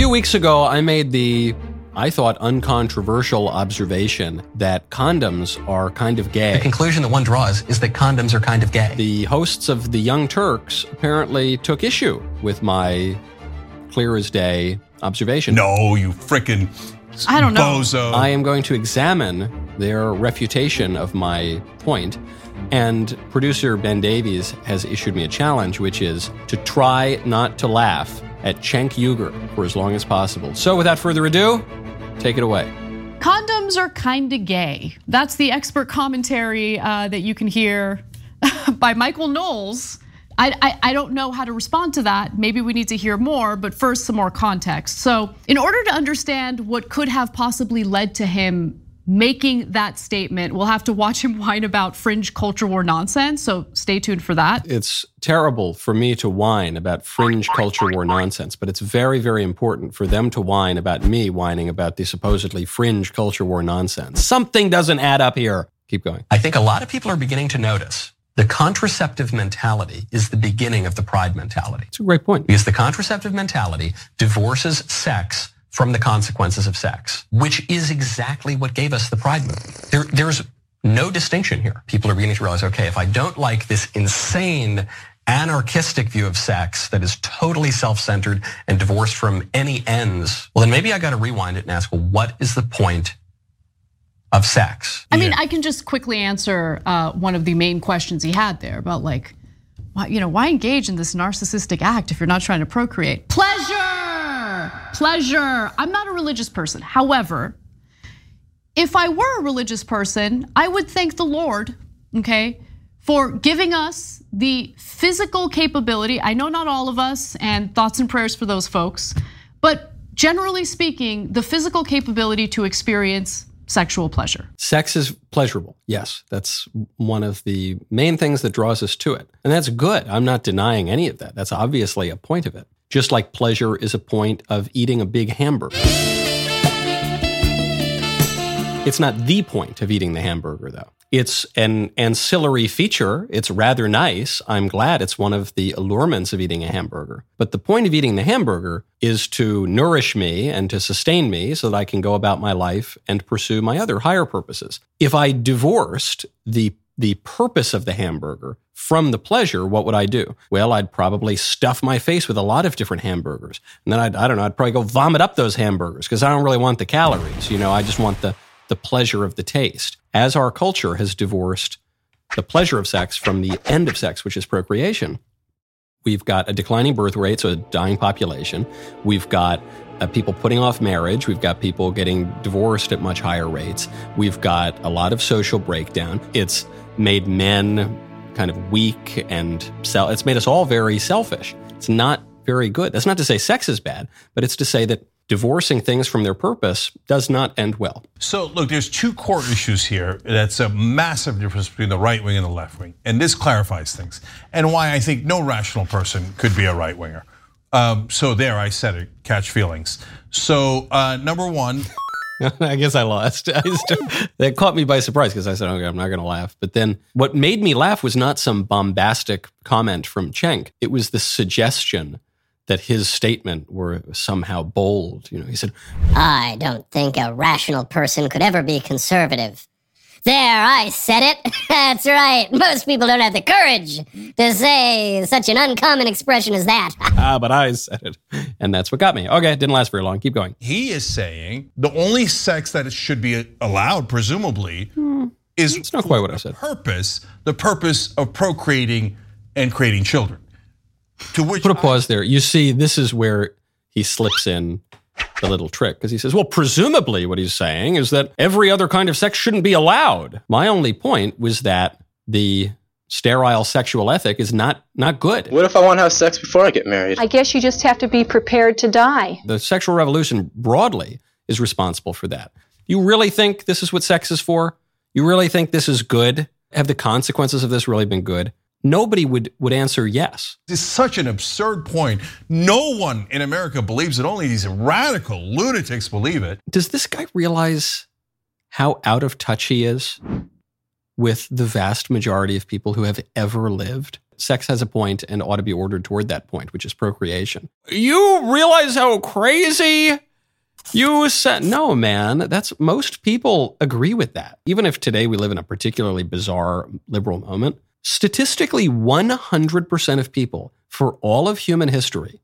few weeks ago, I made the, I thought, uncontroversial observation that condoms are kind of gay. The conclusion that one draws is that condoms are kind of gay. The hosts of The Young Turks apparently took issue with my clear as day observation. No, you frickin' I don't know. bozo. I am going to examine their refutation of my point. And producer Ben Davies has issued me a challenge, which is to try not to laugh at Cenk Uygur for as long as possible. So without further ado, take it away. Condoms are kind of gay. That's the expert commentary uh, that you can hear by Michael Knowles. I, I, I don't know how to respond to that. Maybe we need to hear more, but first, some more context. So, in order to understand what could have possibly led to him making that statement, we'll have to watch him whine about fringe culture war nonsense. So, stay tuned for that. It's terrible for me to whine about fringe culture war nonsense, but it's very, very important for them to whine about me whining about the supposedly fringe culture war nonsense. Something doesn't add up here. Keep going. I think a lot of people are beginning to notice the contraceptive mentality is the beginning of the pride mentality. It's a great point. Because the contraceptive mentality divorces sex from the consequences of sex, which is exactly what gave us the pride movement. There, there's no distinction here. People are beginning to realize, okay, if I don't like this insane anarchistic view of sex that is totally self-centered and divorced from any ends, well, then maybe I got to rewind it and ask, well, what is the point of sex? I mean, I can just quickly answer uh, one of the main questions he had there about like, why, you know, why engage in this narcissistic act if you're not trying to procreate? Pleasure, pleasure. I'm not a religious person. However, if I were a religious person, I would thank the Lord, okay, for giving us the physical capability. I know not all of us, and thoughts and prayers for those folks, but generally speaking, the physical capability to experience sexual pleasure. Sex is pleasurable. Yes, that's one of the main things that draws us to it. And that's good. I'm not denying any of that. That's obviously a point of it. Just like pleasure is a point of eating a big hamburger. It's not the point of eating the hamburger, though. It's an ancillary feature. It's rather nice. I'm glad it's one of the allurements of eating a hamburger. But the point of eating the hamburger is to nourish me and to sustain me so that I can go about my life and pursue my other higher purposes. If I divorced the the purpose of the hamburger from the pleasure, what would I do? Well, I'd probably stuff my face with a lot of different hamburgers. And then I'd, I don't know, I'd probably go vomit up those hamburgers because I don't really want the calories. You know, I just want the, the pleasure of the taste. As our culture has divorced the pleasure of sex from the end of sex, which is procreation, we've got a declining birth rate, so a dying population. We've got uh, people putting off marriage. We've got people getting divorced at much higher rates. We've got a lot of social breakdown. It's made men kind of weak and sell. It's made us all very selfish. It's not very good. That's not to say sex is bad, but it's to say that divorcing things from their purpose does not end well. So look, there's two core issues here. That's a massive difference between the right wing and the left wing, and this clarifies things, and why I think no rational person could be a right winger. Um, so there, I said it. Catch feelings. So uh, number one. I guess I lost. I just, that caught me by surprise because I said, okay, I'm not going to laugh. But then what made me laugh was not some bombastic comment from Cenk. It was the suggestion that his statement were somehow bold. You know, he said, I don't think a rational person could ever be conservative. There, I said it. That's right. Most people don't have the courage to say such an uncommon expression as that. ah, but I said it. And that's what got me. Okay, it didn't last very long. Keep going. He is saying the only sex that should be allowed, presumably, is It's not quite what I said. purpose, the purpose of procreating and creating children. To which Put a pause there. You see, this is where he slips in the little trick because he says, well, presumably what he's saying is that every other kind of sex shouldn't be allowed. My only point was that the sterile sexual ethic is not not good. What if I want to have sex before I get married? I guess you just have to be prepared to die. The sexual revolution broadly is responsible for that. You really think this is what sex is for? You really think this is good? Have the consequences of this really been good? Nobody would, would answer yes. It's such an absurd point. No one in America believes it. Only these radical lunatics believe it. Does this guy realize how out of touch he is with the vast majority of people who have ever lived? sex has a point and ought to be ordered toward that point, which is procreation. You realize how crazy you said? No, man. That's most people agree with that. Even if today we live in a particularly bizarre liberal moment, statistically, 100% of people for all of human history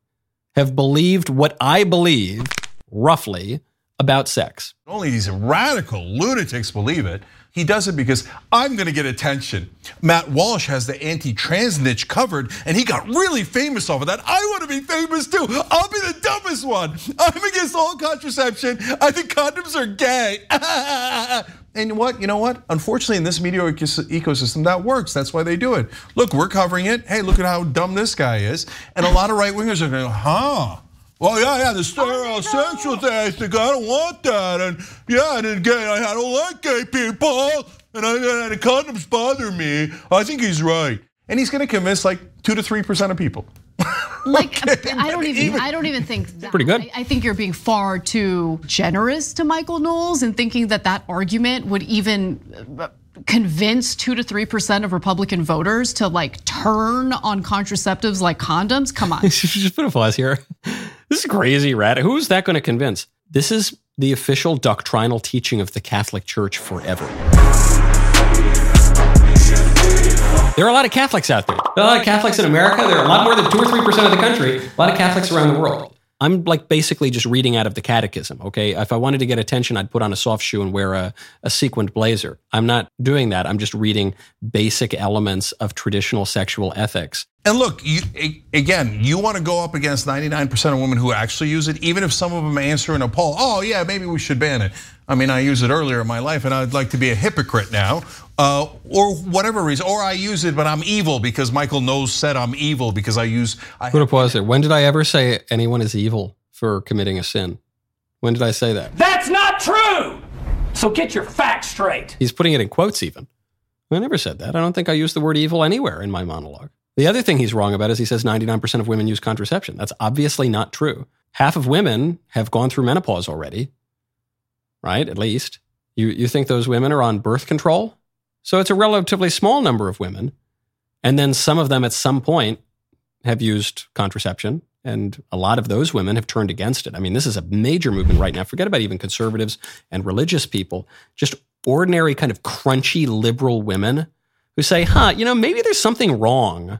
have believed what I believe, roughly, about sex. Only these radical lunatics believe it. He does it because I'm gonna get attention. Matt Walsh has the anti-trans niche covered and he got really famous off of that. I wanna be famous too. I'll be the dumbest one. I'm against all contraception. I think condoms are gay. and what, you know what? Unfortunately, in this media ecosystem, that works. That's why they do it. Look, we're covering it. Hey, look at how dumb this guy is. And a lot of right wingers are going, huh? Well, yeah, yeah, the stereosexual thing. I think I don't want that, and yeah, and gay. I don't like gay people, and, I, and the condoms bother me. I think he's right, and he's going to convince like two to three percent of people. Like okay. I don't even, even, I don't even think that. Pretty good. I, I, think you're being far too generous to Michael Knowles and thinking that that argument would even uh, convince two to three percent of Republican voters to like turn on contraceptives like condoms. Come on. Just put a pause here. This is crazy, rat. Who's that going to convince? This is the official doctrinal teaching of the Catholic Church forever. There are a lot of Catholics out there. There are a lot of Catholics in America. There are a lot more than 2 or 3% of the country. A lot of Catholics around the world. I'm like basically just reading out of the catechism, okay? If I wanted to get attention, I'd put on a soft shoe and wear a, a sequined blazer. I'm not doing that. I'm just reading basic elements of traditional sexual ethics. And look, you, again, you want to go up against 99% of women who actually use it, even if some of them answer in a poll, oh, yeah, maybe we should ban it. I mean, I used it earlier in my life, and I'd like to be a hypocrite now, uh, or whatever reason. Or I use it, but I'm evil because Michael Knowles said I'm evil because I use. I Put a pause there. When did I ever say anyone is evil for committing a sin? When did I say that? That's not true. So get your facts straight. He's putting it in quotes, even. I never said that. I don't think I used the word evil anywhere in my monologue. The other thing he's wrong about is he says 99% of women use contraception. That's obviously not true. Half of women have gone through menopause already right? At least. You, you think those women are on birth control? So it's a relatively small number of women. And then some of them at some point have used contraception. And a lot of those women have turned against it. I mean, this is a major movement right now. Forget about even conservatives and religious people, just ordinary, kind of crunchy liberal women who say, huh, you know, maybe there's something wrong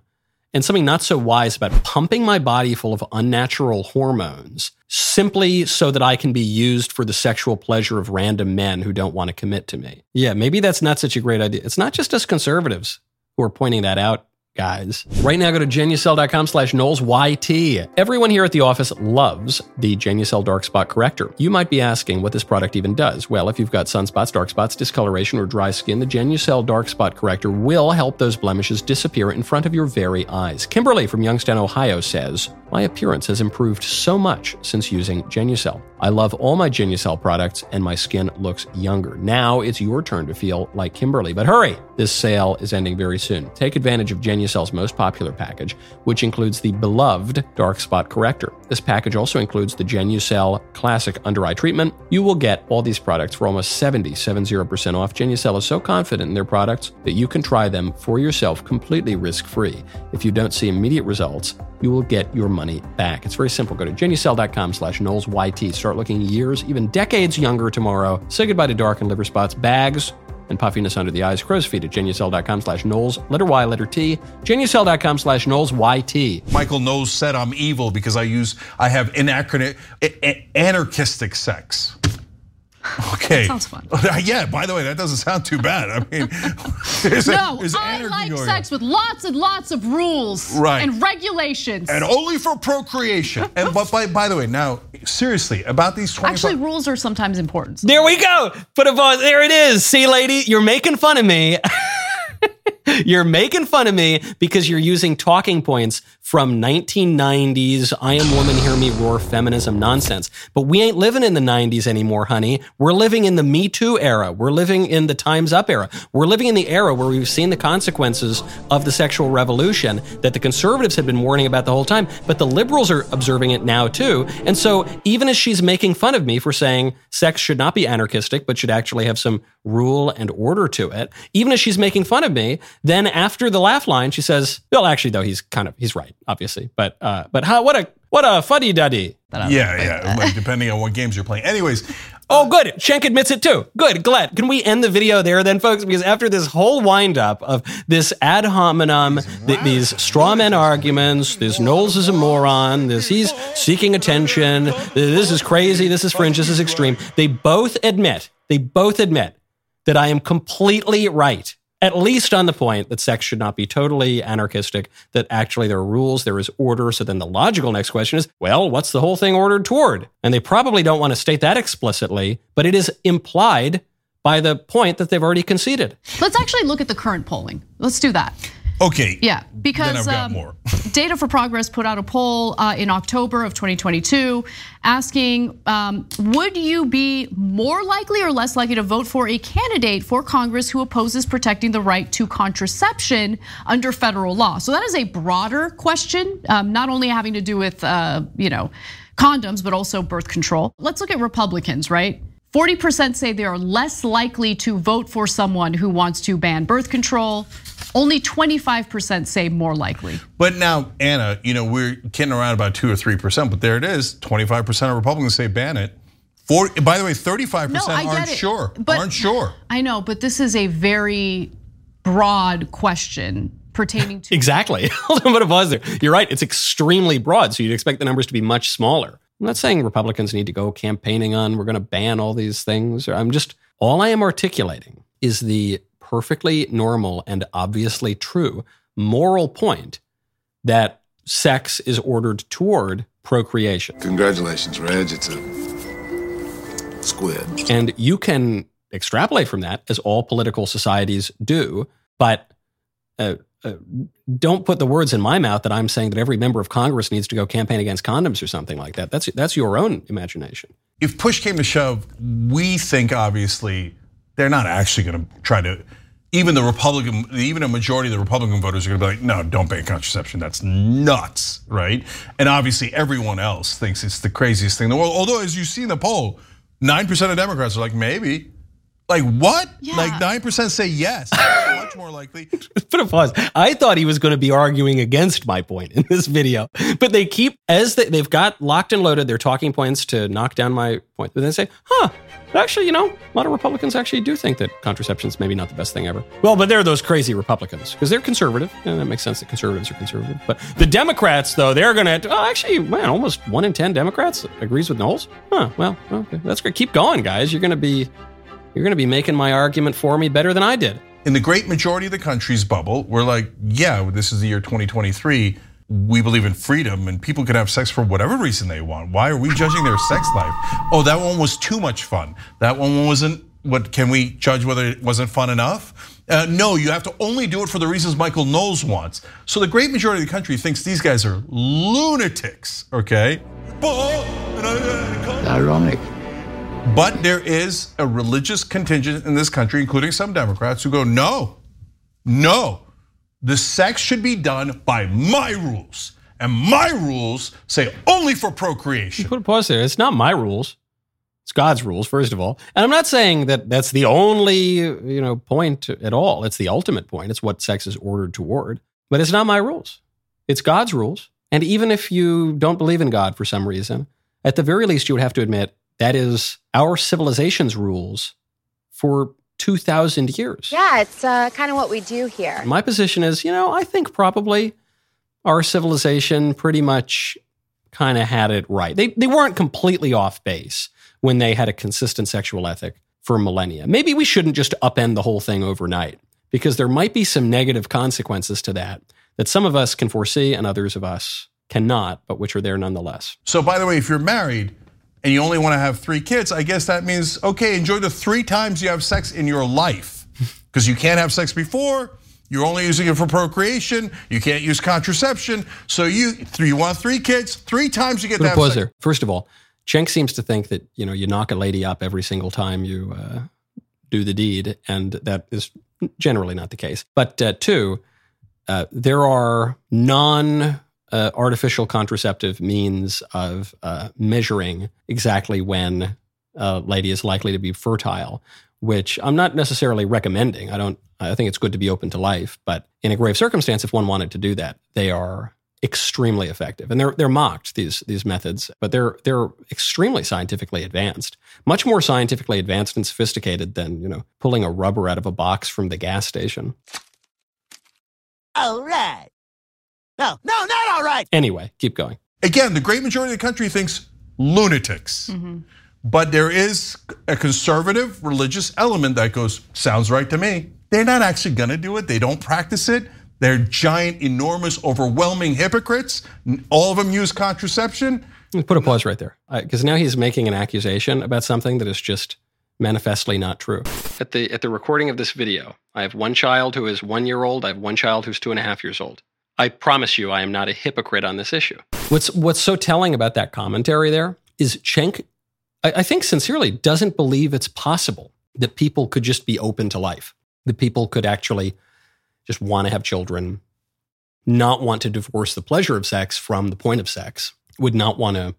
and something not so wise about pumping my body full of unnatural hormones simply so that I can be used for the sexual pleasure of random men who don't want to commit to me. Yeah, maybe that's not such a great idea. It's not just us conservatives who are pointing that out guys. Right now, go to genucel.com slash Knowles YT. Everyone here at the office loves the Genucel Dark Spot Corrector. You might be asking what this product even does. Well, if you've got sunspots, dark spots, discoloration, or dry skin, the Genucel Dark Spot Corrector will help those blemishes disappear in front of your very eyes. Kimberly from Youngstown, Ohio says, My appearance has improved so much since using Genucel. I love all my Genucel products and my skin looks younger. Now it's your turn to feel like Kimberly. But hurry! This sale is ending very soon. Take advantage of Genucel Genucel's most popular package, which includes the beloved Dark Spot Corrector. This package also includes the Genucel Classic Under Eye Treatment. You will get all these products for almost 70, 70% off. Genucel is so confident in their products that you can try them for yourself completely risk-free. If you don't see immediate results, you will get your money back. It's very simple. Go to genucel.com slash KnowlesYT. Start looking years, even decades younger tomorrow. Say goodbye to dark and liver spots, bags, and puffiness under the eyes. Crow's feet at genucel.com slash Knowles, letter Y, letter T. Genucel.com slash Knowles, YT. Michael Knowles said I'm evil because I use, I have anachronistic, anarchistic sex. Okay. That sounds fun. yeah. By the way, that doesn't sound too bad. I mean, no, I like sex with lots and lots of rules right. and regulations, and only for procreation. and but by, by the way, now seriously about these 25- actually rules are sometimes important. There we go. Put a ball. There it is. See, lady, you're making fun of me. you're making fun of me because you're using talking points from 1990s I am woman hear me roar feminism nonsense. But we ain't living in the 90s anymore, honey. We're living in the Me Too era. We're living in the Times Up era. We're living in the era where we've seen the consequences of the sexual revolution that the conservatives had been warning about the whole time, but the liberals are observing it now too. And so even as she's making fun of me for saying sex should not be anarchistic, but should actually have some rule and order to it, even as she's making fun of me, Then after the laugh line, she says, "Well, actually, though, he's kind of he's right, obviously, but uh, but how what a what a fuddy duddy." Yeah, yeah. like, depending on what games you're playing. Anyways, Oh, good. Cenk admits it too. Good. Glad. Can we end the video there then, folks? Because after this whole windup of this ad hominem, th- these straw man arguments, this Knowles is a moron, this he's seeking attention, this is crazy, this is fringe, this is extreme. They both admit, they both admit that I am completely right. At least on the point that sex should not be totally anarchistic, that actually there are rules, there is order. So then the logical next question is, well, what's the whole thing ordered toward? And they probably don't want to state that explicitly, but it is implied by the point that they've already conceded. Let's actually look at the current polling. Let's do that. okay. Yeah, because Then I've got um, more. Data for Progress put out a poll uh, in October of 2022 asking um, Would you be more likely or less likely to vote for a candidate for Congress who opposes protecting the right to contraception under federal law? So that is a broader question, um, not only having to do with, uh, you know, condoms, but also birth control. Let's look at Republicans, right? 40% say they are less likely to vote for someone who wants to ban birth control. Only 25% say more likely. But now, Ana, you know, we're kidding around about two or three percent, but there it is. Twenty-five percent of Republicans say ban it. Four, by the way, thirty-five No, I percent get aren't it, sure. but- aren't sure. I know, but this is a very broad question pertaining to Exactly. Hold on, but a pause there. You're right. It's extremely broad, so you'd expect the numbers to be much smaller. I'm not saying Republicans need to go campaigning on we're going to ban all these things. I'm just all I am articulating is the perfectly normal and obviously true moral point that sex is ordered toward procreation. Congratulations, Reg. It's a squid. And you can extrapolate from that, as all political societies do, but uh, uh, don't put the words in my mouth that I'm saying that every member of Congress needs to go campaign against condoms or something like that. That's that's your own imagination. If push came to shove, we think obviously they're not actually going to try to. Even the Republican, even a majority of the Republican voters are going to be like, no, don't ban contraception. That's nuts, right? And obviously, everyone else thinks it's the craziest thing in the world. Although, as you see in the poll, nine percent of Democrats are like, maybe. Like what? Yeah. Like nine percent say yes. Much more likely. Put a pause. I thought he was going to be arguing against my point in this video, but they keep as they, they've got locked and loaded their talking points to knock down my point. But they say, "Huh." Actually, you know, a lot of Republicans actually do think that contraception's maybe not the best thing ever. Well, but they're those crazy Republicans because they're conservative, and that makes sense that conservatives are conservative. But the Democrats, though, they're going to. Oh, actually, man, almost one in ten Democrats agrees with Knowles. Huh? Well, okay, that's great. Keep going, guys. You're going to be, you're going to be making my argument for me better than I did. in the great majority of the country's bubble, we're like, yeah, this is the year 2023. We believe in freedom and people can have sex for whatever reason they want. Why are we judging their sex life? Oh, that one was too much fun. That one wasn't. What can we judge whether it wasn't fun enough? Uh, no, you have to only do it for the reasons Michael Knowles wants. So the great majority of the country thinks these guys are lunatics. Okay. Ironic. But there is a religious contingent in this country, including some Democrats, who go, no, no, the sex should be done by my rules. And my rules say only for procreation. You Put a pause there. It's not my rules. It's God's rules, first of all. And I'm not saying that that's the only, you know, point at all. It's the ultimate point. It's what sex is ordered toward. But it's not my rules. It's God's rules. And even if you don't believe in God for some reason, at the very least, you would have to admit that is our civilization's rules for 2,000 years. Yeah, it's uh, kind of what we do here. My position is, you know, I think probably our civilization pretty much kind of had it right. They, they weren't completely off base when they had a consistent sexual ethic for millennia. Maybe we shouldn't just upend the whole thing overnight because there might be some negative consequences to that that some of us can foresee and others of us cannot, but which are there nonetheless. So, by the way, if you're married and you only want to have three kids, I guess that means, okay, enjoy the three times you have sex in your life. Because you can't have sex before, you're only using it for procreation, you can't use contraception. So, you, you want three kids, three times you get a pause sex. there. First of all, Cenk seems to think that you know you knock a lady up every single time you uh, do the deed, and that is generally not the case. But uh, two, uh, there are non uh, artificial contraceptive means of uh, measuring exactly when a lady is likely to be fertile, which I'm not necessarily recommending. I don't I think it's good to be open to life, but in a grave circumstance, if one wanted to do that, they are extremely effective. And they're they're mocked these these methods, but they're they're extremely scientifically advanced, much more scientifically advanced and sophisticated than you know pulling a rubber out of a box from the gas station. All right. No, no, not all right. Anyway, keep going. Again, the great majority of the country thinks lunatics. Mm-hmm. But there is a conservative religious element that goes, sounds right to me. They're not actually gonna do it, they don't practice it. They're giant, enormous, overwhelming hypocrites. All of them use contraception. Put a pause right there, because now he's making an accusation about something that is just manifestly not true. At the at the recording of this video, I have one child who is one year old. I have one child who's two and a half years old. I promise you, I am not a hypocrite on this issue. What's what's so telling about that commentary there is Cenk, I, I think sincerely, doesn't believe it's possible that people could just be open to life. That people could actually just want to have children, not want to divorce the pleasure of sex from the point of sex, would not want to,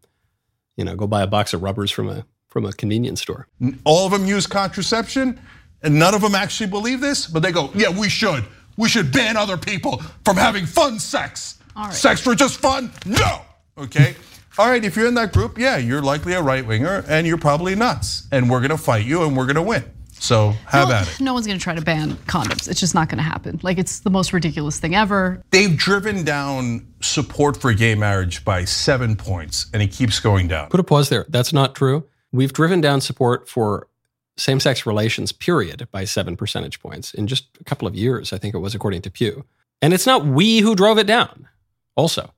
you know, go buy a box of rubbers from a from a convenience store. All of them use contraception, and none of them actually believe this, but they go, yeah, we should. We should ban other people from having fun sex. All right. Sex for just fun? No. Okay. All right, if you're in that group, yeah, you're likely a right winger and you're probably nuts. And we're gonna fight you and we're gonna win. So have Well, at it. No one's going to try to ban condoms. It's just not going to happen. Like it's the most ridiculous thing ever. They've driven down support for gay marriage by seven points, and it keeps going down. Put a pause there. That's not true. We've driven down support for same sex relations, period, by seven percentage points in just a couple of years, I think it was, according to Pew. And it's not we who drove it down, also.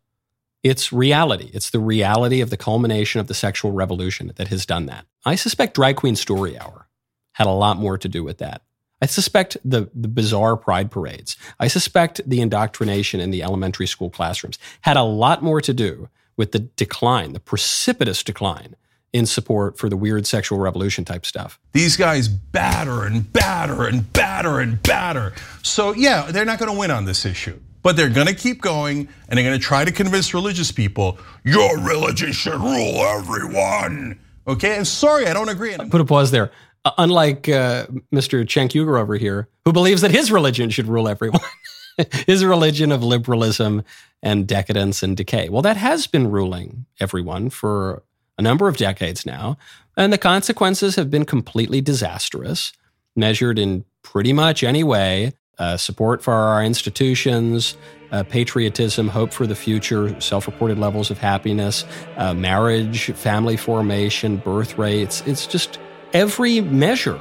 It's reality. It's the reality of the culmination of the sexual revolution that has done that. I suspect Drag Queen Story Hour had a lot more to do with that. I suspect the, the bizarre pride parades. I suspect the indoctrination in the elementary school classrooms had a lot more to do with the decline, the precipitous decline in support for the weird sexual revolution type stuff. These guys batter and batter and batter and batter. So, yeah, they're not gonna win on this issue. But they're gonna keep going and they're gonna try to convince religious people your religion should rule everyone. Okay, and sorry, I don't agree. Put a pause there. Uh, unlike uh, Mr. Cenk Uygur over here, who believes that his religion should rule everyone, his religion of liberalism and decadence and decay. Well, that has been ruling everyone for a number of decades now, and the consequences have been completely disastrous, measured in pretty much any way. Uh, support for our institutions, uh, patriotism, hope for the future, self reported levels of happiness, uh, marriage, family formation, birth rates. It's just every measure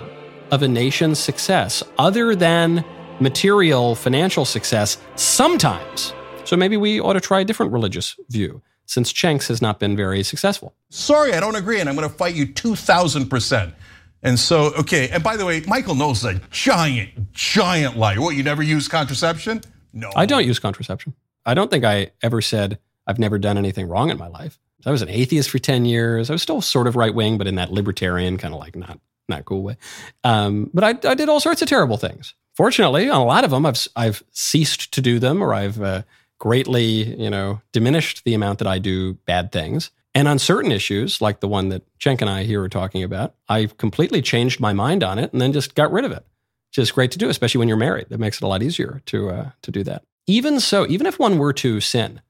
of a nation's success, other than material financial success, sometimes. So maybe we ought to try a different religious view, since Cenk's has not been very successful. Sorry, I don't agree, and I'm gonna fight you 2,000%. And so, okay, and by the way, Michael Knowles a giant, giant liar. What, you never use contraception? No. I don't use contraception. I don't think I ever said I've never done anything wrong in my life. I was an atheist for 10 years. I was still sort of right wing, but in that libertarian kind of like not not cool way. Um, but I, I did all sorts of terrible things. Fortunately, on a lot of them, I've I've ceased to do them, or I've uh, greatly you know diminished the amount that I do bad things. And on certain issues, like the one that Cenk and I here are talking about, I completely changed my mind on it and then just got rid of it. Is great to do, especially when you're married. That makes it a lot easier to uh, to do that. Even so, even if one were to sin,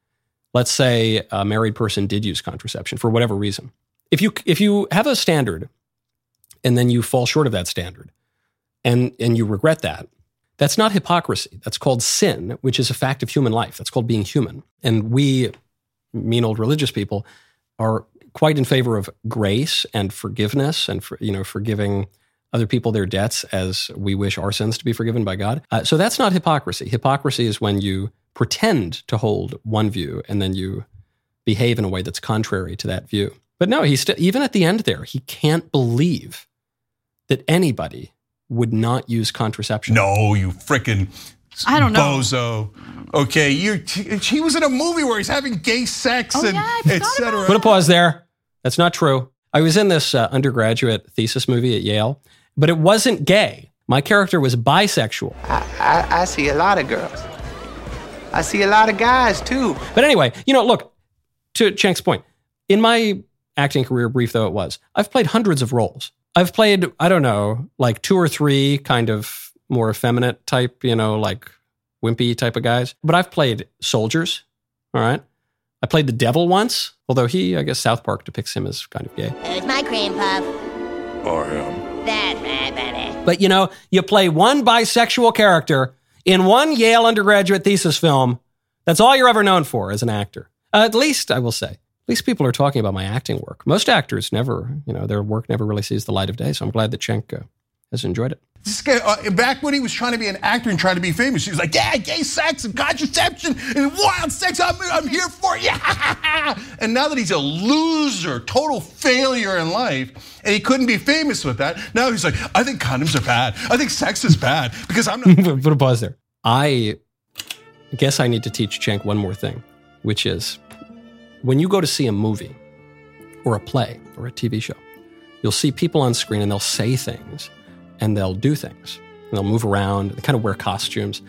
let's say a married person did use contraception for whatever reason. If you if you have a standard and then you fall short of that standard and and you regret that, that's not hypocrisy. That's called sin, which is a fact of human life. That's called being human. And we mean old religious people are quite in favor of grace and forgiveness and for, you know forgiving other people their debts as we wish our sins to be forgiven by God. Uh, so that's not hypocrisy. Hypocrisy is when you pretend to hold one view and then you behave in a way that's contrary to that view. But no, he's st- even at the end there, he can't believe that anybody would not use contraception. No, you frickin' I don't know. bozo. Okay, you. He was in a movie where he's having gay sex Oh, and yeah, etc. Put a pause there. That's not true. I was in this uh, undergraduate thesis movie at Yale, but it wasn't gay. My character was bisexual. I, I see a lot of girls. I see a lot of guys too. But anyway, you know, look, to Cenk's point, in my acting career, brief though it was, I've played hundreds of roles. I've played, I don't know, like two or three kind of more effeminate type, you know, like wimpy type of guys. But I've played soldiers. All right. I played the devil once, although he, I guess South Park depicts him as kind of gay. There's my cream puff. Or him. That's right, buddy. But you know, you play one bisexual character in one Yale undergraduate thesis film. That's all you're ever known for as an actor. Uh, at least, I will say. Least people are talking about my acting work. Most actors never, you know, their work never really sees the light of day. So I'm glad that Cenk uh, has enjoyed it. This guy, uh, back when he was trying to be an actor and trying to be famous, he was like, "Yeah, gay sex and contraception and wild sex. I'm, I'm here for you." and now that he's a loser, total failure in life, and he couldn't be famous with that, now he's like, "I think condoms are bad. I think sex is bad because I'm not." Put a pause there. I guess I need to teach Cenk one more thing, which is when you go to see a movie or a play or a TV show, you'll see people on screen and they'll say things and they'll do things. And they'll move around, they kind of wear costumes.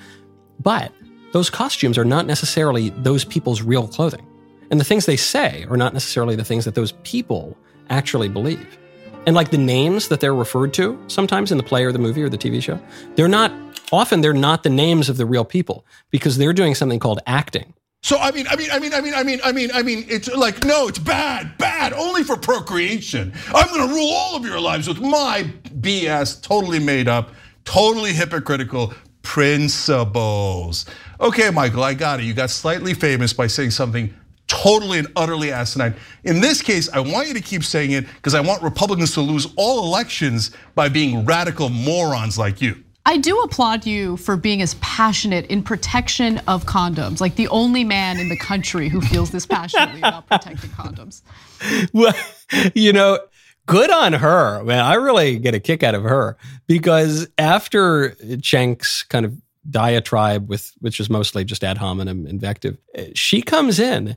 But those costumes are not necessarily those people's real clothing. And the things they say are not necessarily the things that those people actually believe. And like the names that they're referred to sometimes in the play or the movie or the TV show, they're not, often they're not the names of the real people because they're doing something called acting. So I mean, I mean, I mean, I mean, I mean, I mean, I mean, it's like no, it's bad, bad, only for procreation. I'm gonna rule all of your lives with my BS, totally made up, totally hypocritical principles. Okay, Michael, I got it. You got slightly famous by saying something totally and utterly asinine. In this case, I want you to keep saying it because I want Republicans to lose all elections by being radical morons like you. I do applaud you for being as passionate in protection of condoms, like the only man in the country who feels this passionately about protecting condoms. Well, you know, good on her, man. I really get a kick out of her because after Cenk's kind of diatribe with which is mostly just ad hominem invective, she comes in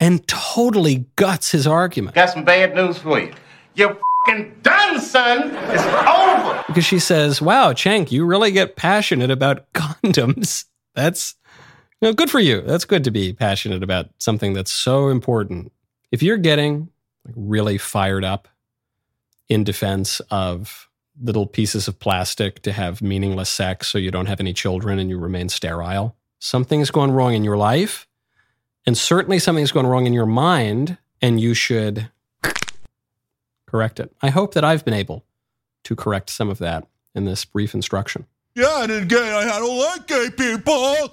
and totally guts his argument. Got some bad news for you. You're fucking done, son. It's over. Because she says, Wow, Cenk, you really get passionate about condoms. That's you know, good for you. That's good to be passionate about something that's so important. If you're getting really fired up in defense of little pieces of plastic to have meaningless sex so you don't have any children and you remain sterile, something's gone wrong in your life. And certainly something's gone wrong in your mind, and you should correct it. I hope that I've been able to correct some of that in this brief instruction. Yeah, and again, I don't like gay people.